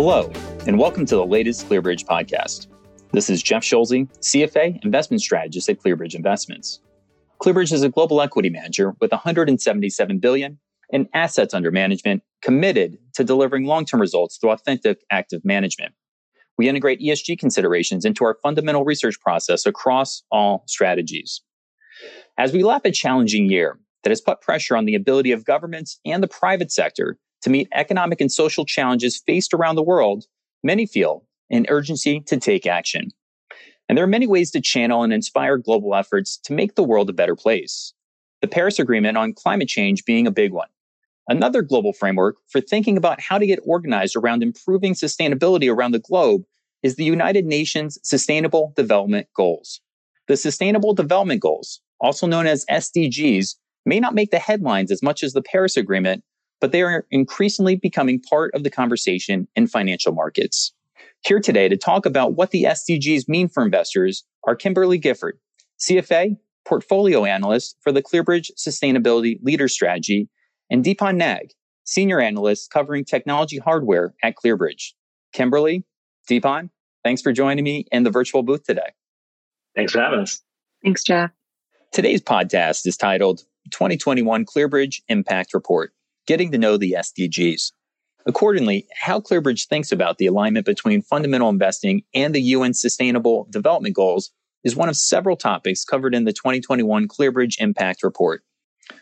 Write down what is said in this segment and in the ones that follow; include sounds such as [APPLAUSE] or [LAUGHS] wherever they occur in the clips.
Hello, and welcome to the latest ClearBridge podcast. This is Jeff Schulze, CFA investment strategist at ClearBridge Investments. ClearBridge is a global equity manager with 177 billion in assets under management committed to delivering long-term results through authentic active management. We integrate ESG considerations into our fundamental research process across all strategies. As we lap a challenging year that has put pressure on the ability of governments and the private sector to meet economic and social challenges faced around the world, many feel an urgency to take action. And there are many ways to channel and inspire global efforts to make the world a better place. The Paris Agreement on climate change being a big one. Another global framework for thinking about how to get organized around improving sustainability around the globe is the United Nations Sustainable Development Goals. The Sustainable Development Goals, also known as SDGs, may not make the headlines as much as the Paris Agreement, but they are increasingly becoming part of the conversation in financial markets. Here today to talk about what the SDGs mean for investors are Kimberly Gifford, CFA, portfolio analyst for the ClearBridge Sustainability Leader Strategy, and Deepan Nag, senior analyst covering technology hardware at ClearBridge. Kimberly, Deepan, thanks for joining me in the virtual booth today. Thanks for having us. Thanks, Jeff. Today's podcast is titled 2021 ClearBridge Impact Report getting to know the SDGs. Accordingly, how ClearBridge thinks about the alignment between fundamental investing and the UN Sustainable Development Goals is one of several topics covered in the 2021 ClearBridge Impact Report.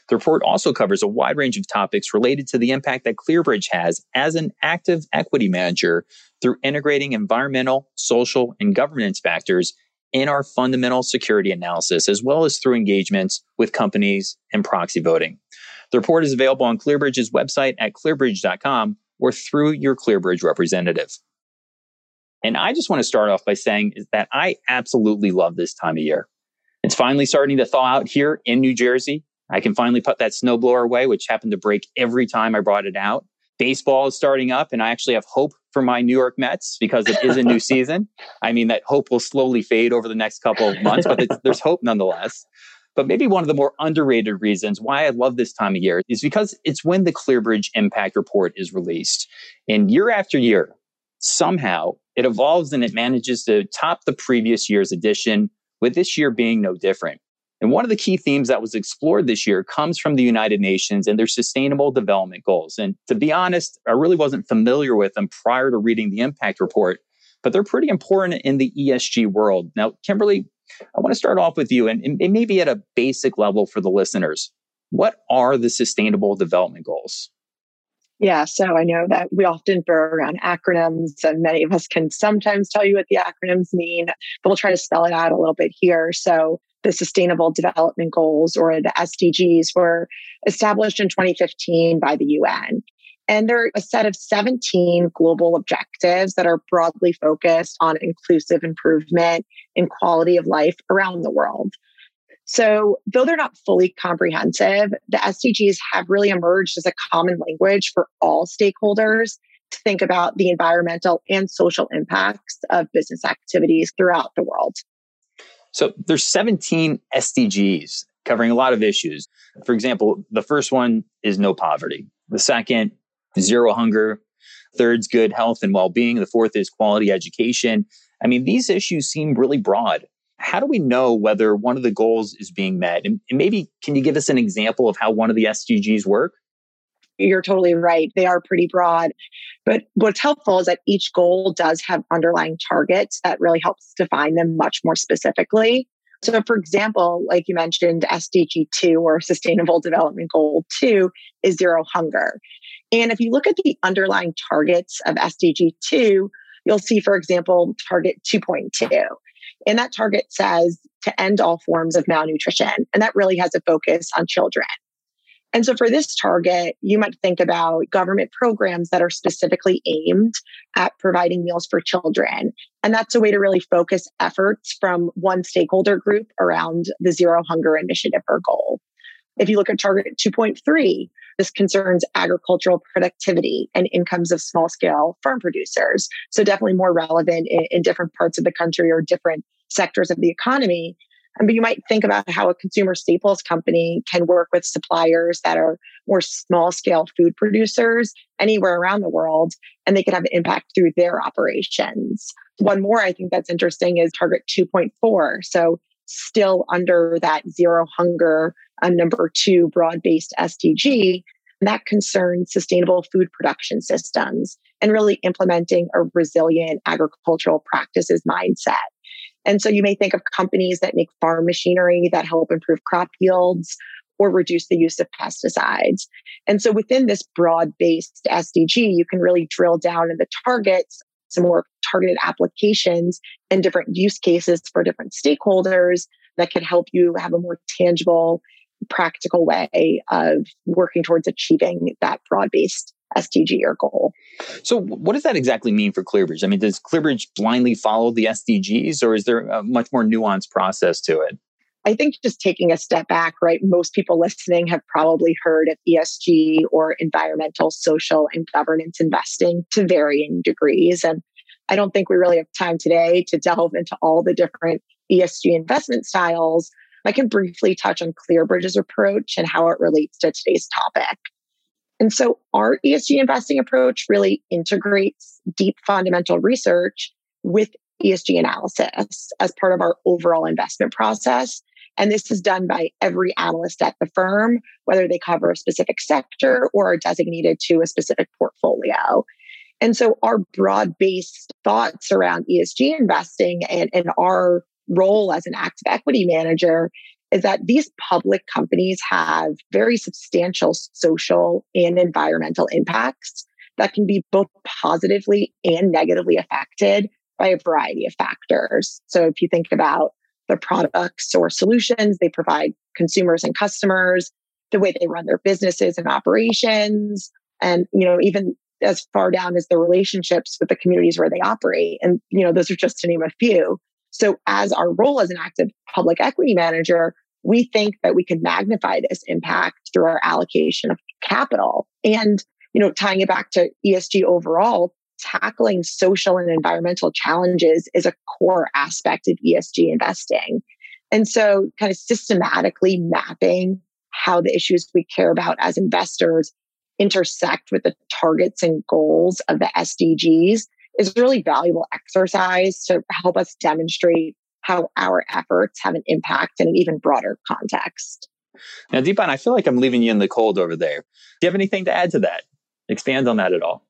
The report also covers a wide range of topics related to the impact that ClearBridge has as an active equity manager through integrating environmental, social, and governance factors in our fundamental security analysis, as well as through engagements with companies and proxy voting. The report is available on ClearBridge's website at clearbridge.com or through your ClearBridge representative. And I just want to start off by saying is that I absolutely love this time of year. It's finally starting to thaw out here in New Jersey. I can finally put that snowblower away, which happened to break every time I brought it out. Baseball is starting up, and I actually have hope for my New York Mets because it is a new [LAUGHS] season. I mean, that hope will slowly fade over the next couple of months, but there's hope nonetheless. But maybe one of the more underrated reasons why I love this time of year is because it's when the ClearBridge Impact Report is released. And year after year, somehow it evolves and it manages to top the previous year's edition, with this year being no different. And one of the key themes that was explored this year comes from the United Nations and their sustainable development goals. And to be honest, I really wasn't familiar with them prior to reading the impact report, but they're pretty important in the ESG world. Now, Kimberly, I want to start off with you and, maybe at a basic level for the listeners. What are the sustainable development goals? Yeah, so I know that we often throw around acronyms, and many of us can sometimes tell you what the acronyms mean, but we'll try to spell it out a little bit here. So, the Sustainable Development Goals, or the SDGs, were established in 2015 by the UN. And they're a set of 17 global objectives that are broadly focused on inclusive improvement in quality of life around the world. So, though they're not fully comprehensive, the SDGs have really emerged as a common language for all stakeholders to think about the environmental and social impacts of business activities throughout the world. So, there's 17 SDGs covering a lot of issues. For example, the first one is no poverty. The second zero hunger. Third's good health and well being. The fourth is quality education. I mean, these issues seem really broad. How do we know whether one of the goals is being met? And, and maybe can you give us an example of how one of the SDGs work? You're totally right. They are pretty broad. But what's helpful is that each goal does have underlying targets that really helps define them much more specifically. So, for example, like you mentioned, SDG 2 or Sustainable Development Goal 2 is zero hunger. And if you look at the underlying targets of SDG 2, you'll see, for example, target 2.2. And that target says to end all forms of malnutrition. And that really has a focus on children. And so for this target, you might think about government programs that are specifically aimed at providing meals for children. And that's a way to really focus efforts from one stakeholder group around the zero hunger initiative or goal. If you look at target 2.3, this concerns agricultural productivity and incomes of small scale farm producers. So definitely more relevant in, in different parts of the country or different sectors of the economy. Um, but you might think about how a consumer staples company can work with suppliers that are more small scale food producers anywhere around the world, and they could have an impact through their operations. One more I think that's interesting is Target 2.4. So, still under that zero hunger, uh, number two broad based SDG. That concerns sustainable food production systems and really implementing a resilient agricultural practices mindset. And so you may think of companies that make farm machinery that help improve crop yields or reduce the use of pesticides. And so within this broad based SDG, you can really drill down in the targets, some more targeted applications and different use cases for different stakeholders that can help you have a more tangible, practical way of working towards achieving that broad based SDG or goal. So, what does that exactly mean for ClearBridge? I mean, does ClearBridge blindly follow the SDGs, or is there a much more nuanced process to it? I think just taking a step back, right? Most people listening have probably heard of ESG or environmental, social, and governance investing to varying degrees. And I don't think we really have time today to delve into all the different ESG investment styles. I can briefly touch on ClearBridge's approach and how it relates to today's topic. And so our ESG investing approach really integrates deep fundamental research with ESG analysis as part of our overall investment process. And this is done by every analyst at the firm, whether they cover a specific sector or are designated to a specific portfolio. And so our broad based thoughts around ESG investing and, and our role as an active equity manager is that these public companies have very substantial social and environmental impacts that can be both positively and negatively affected by a variety of factors. So if you think about the products or solutions they provide consumers and customers, the way they run their businesses and operations, and you know, even as far down as the relationships with the communities where they operate. And you know, those are just to name a few. So, as our role as an active public equity manager, we think that we could magnify this impact through our allocation of capital. And, you know, tying it back to ESG overall, tackling social and environmental challenges is a core aspect of ESG investing. And so, kind of systematically mapping how the issues we care about as investors intersect with the targets and goals of the SDGs is a really valuable exercise to help us demonstrate how our efforts have an impact in an even broader context. Now, Deepan, I feel like I'm leaving you in the cold over there. Do you have anything to add to that? Expand on that at all?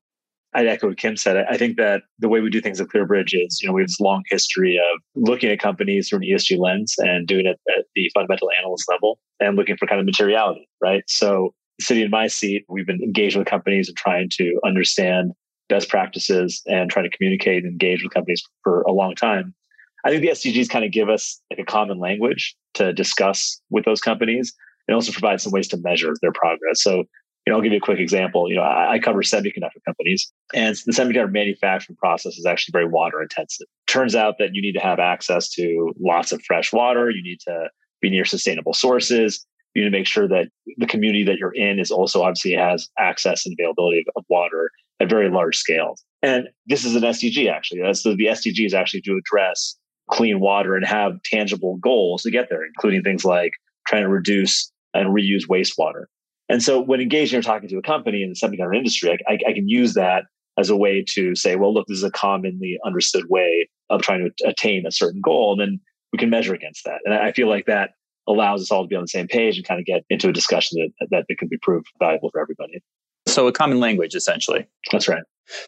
I'd echo what Kim said. I think that the way we do things at ClearBridge is, you know, we have this long history of looking at companies through an ESG lens and doing it at the fundamental analyst level and looking for kind of materiality, right? So sitting in my seat, we've been engaged with companies and trying to understand best practices and trying to communicate and engage with companies for a long time. I think the SDGs kind of give us like a common language to discuss with those companies and also provide some ways to measure their progress. So, you know, I'll give you a quick example. You know, I, I cover semiconductor companies and the semiconductor manufacturing process is actually very water intensive. Turns out that you need to have access to lots of fresh water. You need to be near sustainable sources. You need to make sure that the community that you're in is also obviously has access and availability of, of water at very large scales. And this is an SDG actually. So the SDG is actually to address clean water and have tangible goals to get there, including things like trying to reduce and reuse wastewater. And so when engaging or talking to a company in the semiconductor industry, I, I, can use that as a way to say, well, look, this is a commonly understood way of trying to attain a certain goal. And then we can measure against that. And I feel like that allows us all to be on the same page and kind of get into a discussion that, that, that can be proved valuable for everybody. So a common language, essentially. That's right.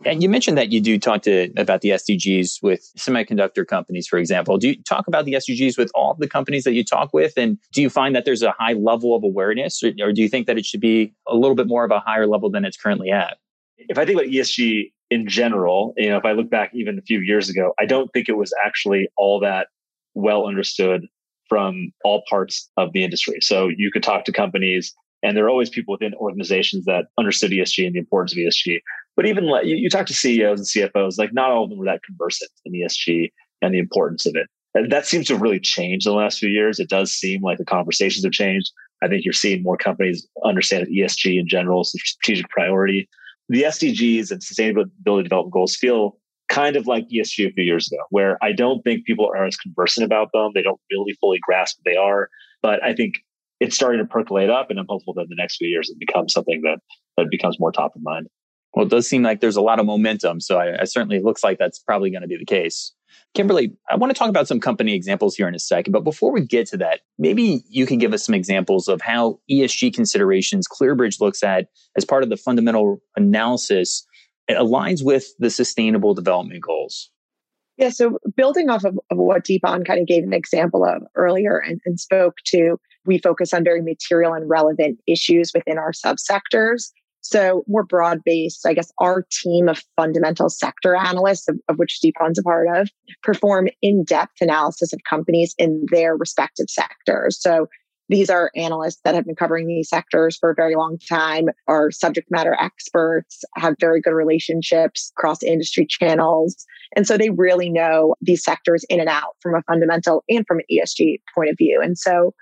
And you mentioned that you do talk to about the SDGs with semiconductor companies, for example. Do you talk about the SDGs with all the companies that you talk with? And do you find that there's a high level of awareness, or, or do you think that it should be a little bit more of a higher level than it's currently at? If I think about ESG in general, you know, if I look back even a few years ago, I don't think it was actually all that well understood from all parts of the industry. So you could talk to companies and there are always people within organizations that understood ESG and the importance of ESG. But even like you, you talk to CEOs and CFOs, like not all of them were that conversant in ESG and the importance of it. And that seems to have really changed in the last few years. It does seem like the conversations have changed. I think you're seeing more companies understand ESG in general is a strategic priority. The SDGs and sustainability development goals feel kind of like ESG a few years ago, where I don't think people are as conversant about them. They don't really fully grasp what they are. But I think it's starting to percolate up, and I'm hopeful that in the next few years it becomes something that that becomes more top of mind. Well, it does seem like there's a lot of momentum, so I, I certainly looks like that's probably going to be the case. Kimberly, I want to talk about some company examples here in a second, but before we get to that, maybe you can give us some examples of how ESG considerations ClearBridge looks at as part of the fundamental analysis it aligns with the sustainable development goals. Yeah, so building off of, of what Deepan kind of gave an example of earlier and, and spoke to, we focus on very material and relevant issues within our subsectors. So more broad based, I guess our team of fundamental sector analysts, of, of which Deepan's a part of, perform in depth analysis of companies in their respective sectors. So these are analysts that have been covering these sectors for a very long time, are subject matter experts, have very good relationships across industry channels. And so they really know these sectors in and out from a fundamental and from an ESG point of view. And so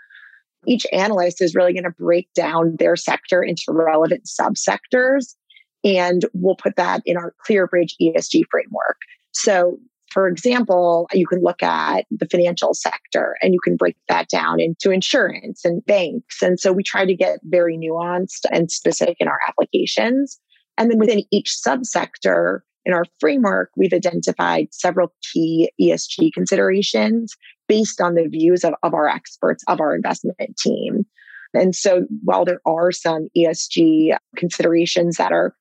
each analyst is really going to break down their sector into relevant subsectors. And we'll put that in our ClearBridge ESG framework. So for example, you can look at the financial sector and you can break that down into insurance and banks. And so we try to get very nuanced and specific in our applications. And then within each subsector in our framework, we've identified several key ESG considerations based on the views of, of our experts, of our investment team. And so while there are some ESG considerations that are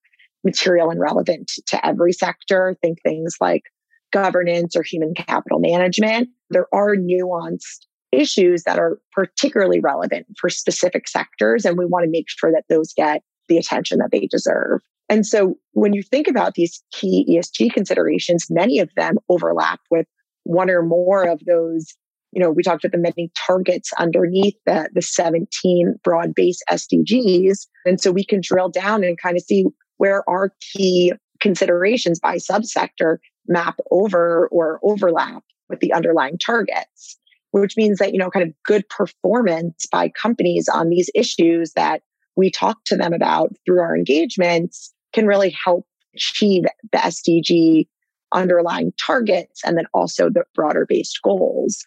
material and relevant to every sector, think things like governance or human capital management, there are nuanced issues that are particularly relevant for specific sectors. And we want to make sure that those get the attention that they deserve. And so when you think about these key ESG considerations, many of them overlap with one or more of those. You know, we talked about the many targets underneath the, the 17 broad based SDGs. And so we can drill down and kind of see where our key considerations by subsector map over or overlap with the underlying targets, which means that, you know, kind of good performance by companies on these issues that we talk to them about through our engagements can really help achieve the SDG underlying targets and then also the broader based goals.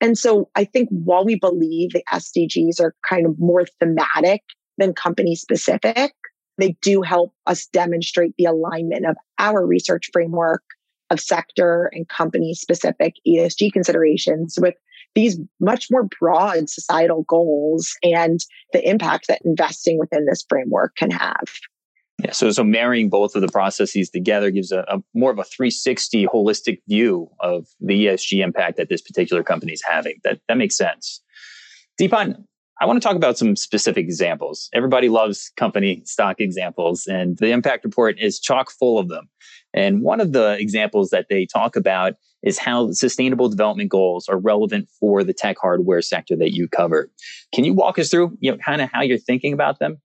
And so I think while we believe the SDGs are kind of more thematic than company specific, they do help us demonstrate the alignment of our research framework of sector and company specific ESG considerations with these much more broad societal goals and the impact that investing within this framework can have. Yeah, so so marrying both of the processes together gives a, a, more of a 360 holistic view of the ESG impact that this particular company is having. That that makes sense. Deepan, I want to talk about some specific examples. Everybody loves company stock examples, and the impact report is chock full of them. And one of the examples that they talk about is how sustainable development goals are relevant for the tech hardware sector that you cover. Can you walk us through, you know, kind of how you're thinking about them?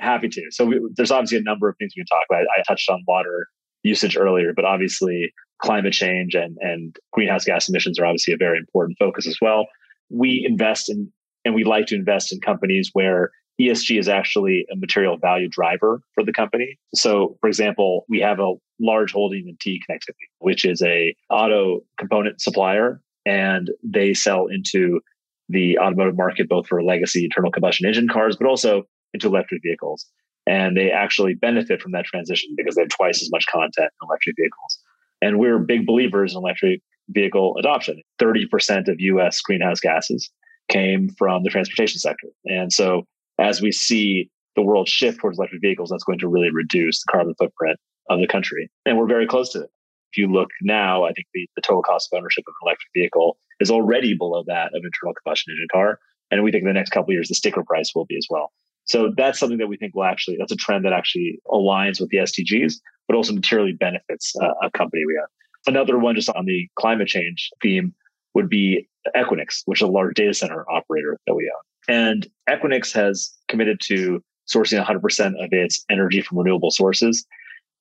Happy to. So we, there's obviously a number of things we can talk about. I touched on water usage earlier, but obviously climate change and, and greenhouse gas emissions are obviously a very important focus as well. We invest in and we like to invest in companies where ESG is actually a material value driver for the company. So, for example, we have a large holding in TE Connectivity, which is a auto component supplier, and they sell into the automotive market both for legacy internal combustion engine cars, but also into electric vehicles. And they actually benefit from that transition because they have twice as much content in electric vehicles. And we're big believers in electric vehicle adoption. 30% of US greenhouse gases came from the transportation sector. And so as we see the world shift towards electric vehicles, that's going to really reduce the carbon footprint of the country. And we're very close to it. If you look now, I think the, the total cost of ownership of an electric vehicle is already below that of internal combustion engine car. And we think in the next couple years, the sticker price will be as well. So that's something that we think will actually, that's a trend that actually aligns with the SDGs, but also materially benefits uh, a company we have. Another one just on the climate change theme would be Equinix, which is a large data center operator that we own. And Equinix has committed to sourcing 100% of its energy from renewable sources.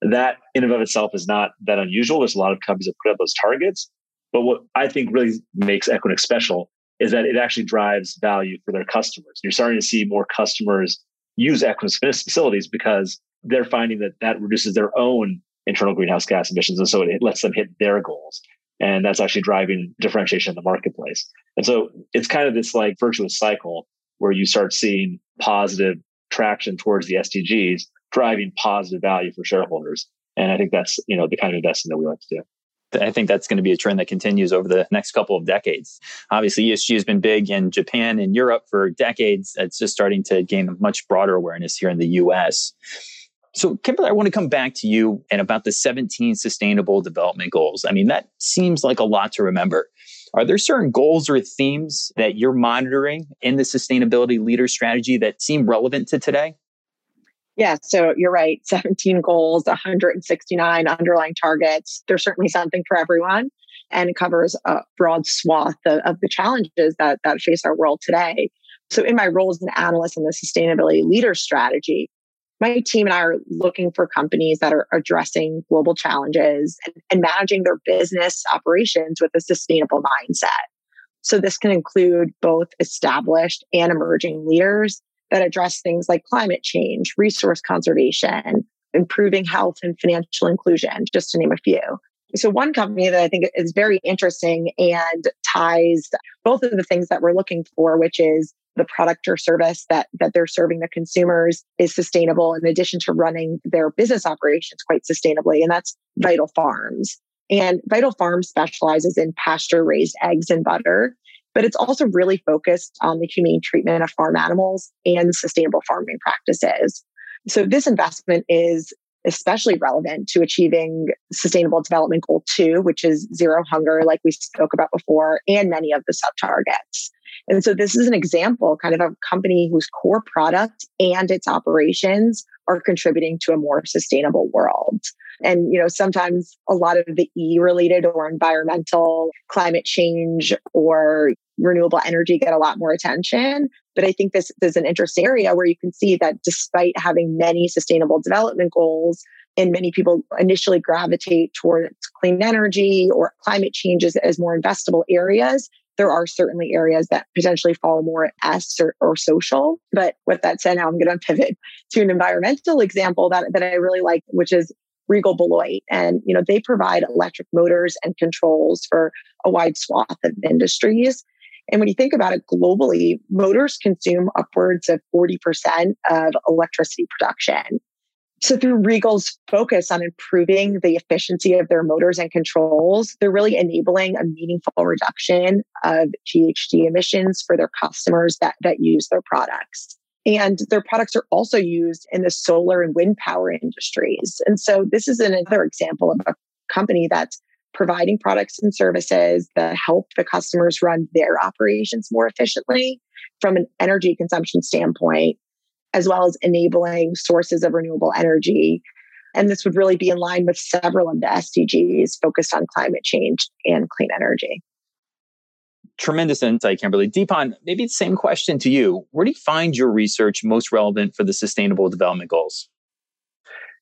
That in and of itself is not that unusual. There's a lot of companies that put up those targets. But what I think really makes Equinix special is that it actually drives value for their customers. You're starting to see more customers use Equinix facilities because they're finding that that reduces their own internal greenhouse gas emissions. And so it lets them hit their goals. And that's actually driving differentiation in the marketplace. And so it's kind of this like virtuous cycle where you start seeing positive traction towards the SDGs, driving positive value for shareholders. And I think that's, you know, the kind of investing that we like to do. I think that's going to be a trend that continues over the next couple of decades. Obviously, ESG has been big in Japan and Europe for decades. It's just starting to gain much broader awareness here in the US. So, Kimberly, I want to come back to you and about the 17 sustainable development goals. I mean, that seems like a lot to remember. Are there certain goals or themes that you're monitoring in the sustainability leader strategy that seem relevant to today? Yeah, so you're right. [LAUGHS] 17 goals, 169 underlying targets. There's certainly something for everyone and it covers a broad swath of, of the challenges that, that face our world today. So, in my role as an analyst in the sustainability leader strategy, my team and I are looking for companies that are addressing global challenges and, and managing their business operations with a sustainable mindset. So, this can include both established and emerging leaders that address things like climate change, resource conservation, improving health and financial inclusion, just to name a few. So, one company that I think is very interesting and ties both of the things that we're looking for, which is the product or service that, that they're serving the consumers is sustainable in addition to running their business operations quite sustainably. And that's Vital Farms. And Vital Farms specializes in pasture raised eggs and butter but it's also really focused on the humane treatment of farm animals and sustainable farming practices. So this investment is especially relevant to achieving sustainable development goal two, which is zero hunger, like we spoke about before, and many of the sub targets. And so this is an example kind of a company whose core product and its operations are contributing to a more sustainable world. And, you know, sometimes a lot of the E related or environmental climate change or renewable energy get a lot more attention. But I think this, this is an interesting area where you can see that despite having many sustainable development goals, and many people initially gravitate towards clean energy or climate changes as more investable areas. There are certainly areas that potentially fall more S or, or social. But with that said, now I'm going to pivot to an environmental example that, that I really like, which is Regal Beloit. And, you know, they provide electric motors and controls for a wide swath of industries. And when you think about it globally, motors consume upwards of 40% of electricity production. So through Regal's focus on improving the efficiency of their motors and controls, they're really enabling a meaningful reduction of GHG emissions for their customers that, that use their products. And their products are also used in the solar and wind power industries. And so this is another example of a company that's providing products and services that help the customers run their operations more efficiently from an energy consumption standpoint, as well as enabling sources of renewable energy. And this would really be in line with several of the SDGs focused on climate change and clean energy. Tremendous insight, Kimberly. Deepan, maybe the same question to you. Where do you find your research most relevant for the Sustainable Development Goals?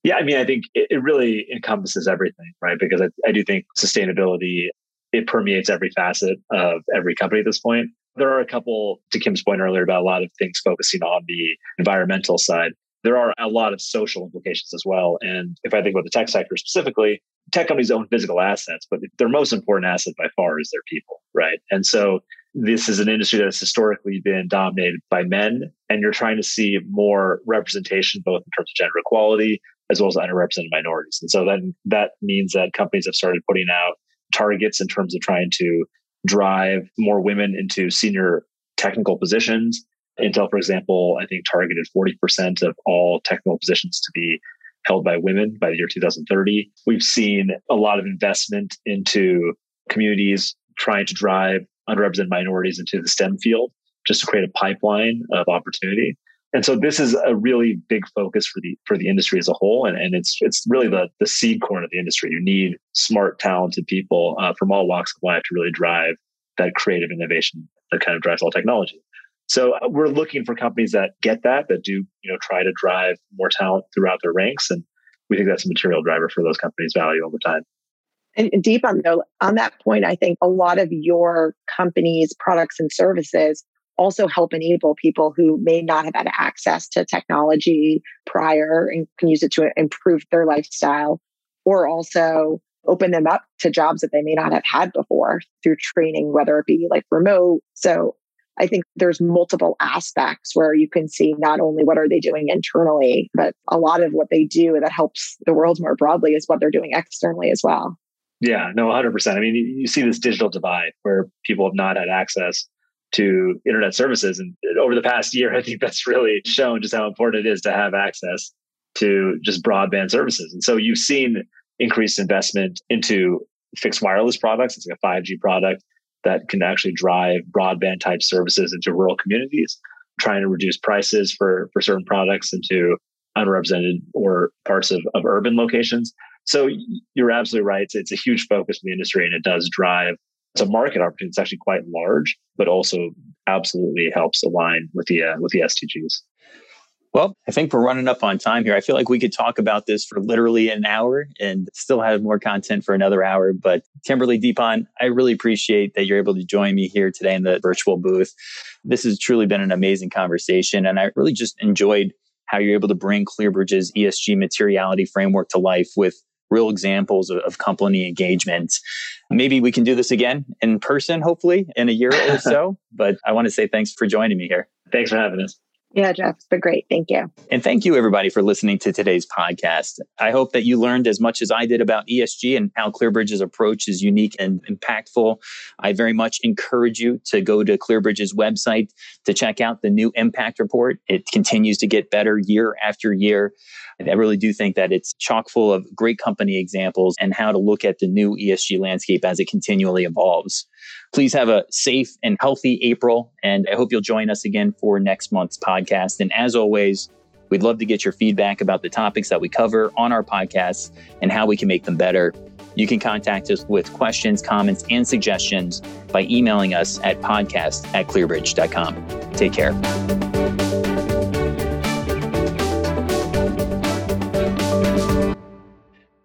Yeah, I mean, I think it, it really encompasses everything, right? Because I, I do think sustainability it permeates every facet of every company at this point. There are a couple, to Kim's point earlier, about a lot of things focusing on the environmental side. There are a lot of social implications as well. And if I think about the tech sector specifically, tech companies own physical assets, but their most important asset by far is their people, right? And so this is an industry that has historically been dominated by men, and you're trying to see more representation, both in terms of gender equality, as well as underrepresented minorities. And so then that means that companies have started putting out targets in terms of trying to drive more women into senior technical positions. Intel, for example, I think targeted 40% of all technical positions to be held by women by the year 2030. We've seen a lot of investment into communities trying to drive underrepresented minorities into the STEM field just to create a pipeline of opportunity. And so this is a really big focus for the for the industry as a whole, and, and it's it's really the the seed corn of the industry. You need smart, talented people uh, from all walks of life to really drive that creative innovation that kind of drives all technology. So uh, we're looking for companies that get that, that do you know try to drive more talent throughout their ranks, and we think that's a material driver for those companies' value over time. And Deepan though on that point, I think a lot of your company's products and services also help enable people who may not have had access to technology prior and can use it to improve their lifestyle or also open them up to jobs that they may not have had before through training, whether it be like remote. So I think there's multiple aspects where you can see not only what are they doing internally, but a lot of what they do that helps the world more broadly is what they're doing externally as well. Yeah, no, 100%. I mean, you see this digital divide where people have not had access to internet services. And over the past year, [LAUGHS] I think that's really shown just how important it is to have access to just broadband services. And so you've seen increased investment into fixed wireless products. It's like a 5G product that can actually drive broadband type services into rural communities, trying to reduce prices for, for certain products into unrepresented or parts of, of urban locations. So you're absolutely right. It's, it's a huge focus in the industry and it does drive it's a market opportunity. It's actually quite large, but also absolutely helps align with the uh, with the SDGs. Well, I think we're running up on time here. I feel like we could talk about this for literally an hour and still have more content for another hour. But Kimberly Deepan, I really appreciate that you're able to join me here today in the virtual booth. This has truly been an amazing conversation. And I really just enjoyed how you're able to bring ClearBridge's ESG materiality framework to life with real examples of, of company engagement. Maybe we can do this again in person, hopefully, in a year or [LAUGHS] so. But I want to say thanks for joining me here. Thanks for having us. Yeah, Jeff, it's been great. Thank you. And thank you, everybody, for listening to today's podcast. I hope that you learned as much as I did about ESG and how ClearBridge's approach is unique and impactful. I very much encourage you to go to ClearBridge's website to check out the new impact report. It continues to get better year after year. I really do think that it's chock full of great company examples and how to look at the new ESG landscape as it continually evolves. Please have a safe and healthy April, and I hope you'll join us again for next month's podcast. And as always, we'd love to get your feedback about the topics that we cover on our podcasts and how we can make them better. You can contact us with questions, comments, and suggestions by emailing us at podcast at clearbridge.com. Take care.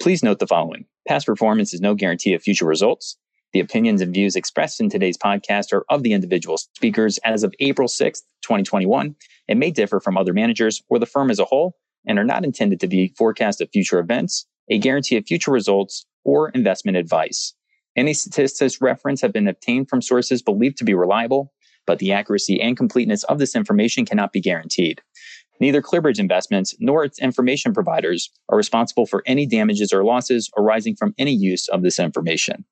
Please note the following past performance is no guarantee of future results. The opinions and views expressed in today's podcast are of the individual speakers as of April 6th, 2021, and may differ from other managers or the firm as a whole and are not intended to be forecast of future events, a guarantee of future results, or investment advice. Any statistics referenced have been obtained from sources believed to be reliable, but the accuracy and completeness of this information cannot be guaranteed. Neither ClearBridge Investments nor its information providers are responsible for any damages or losses arising from any use of this information.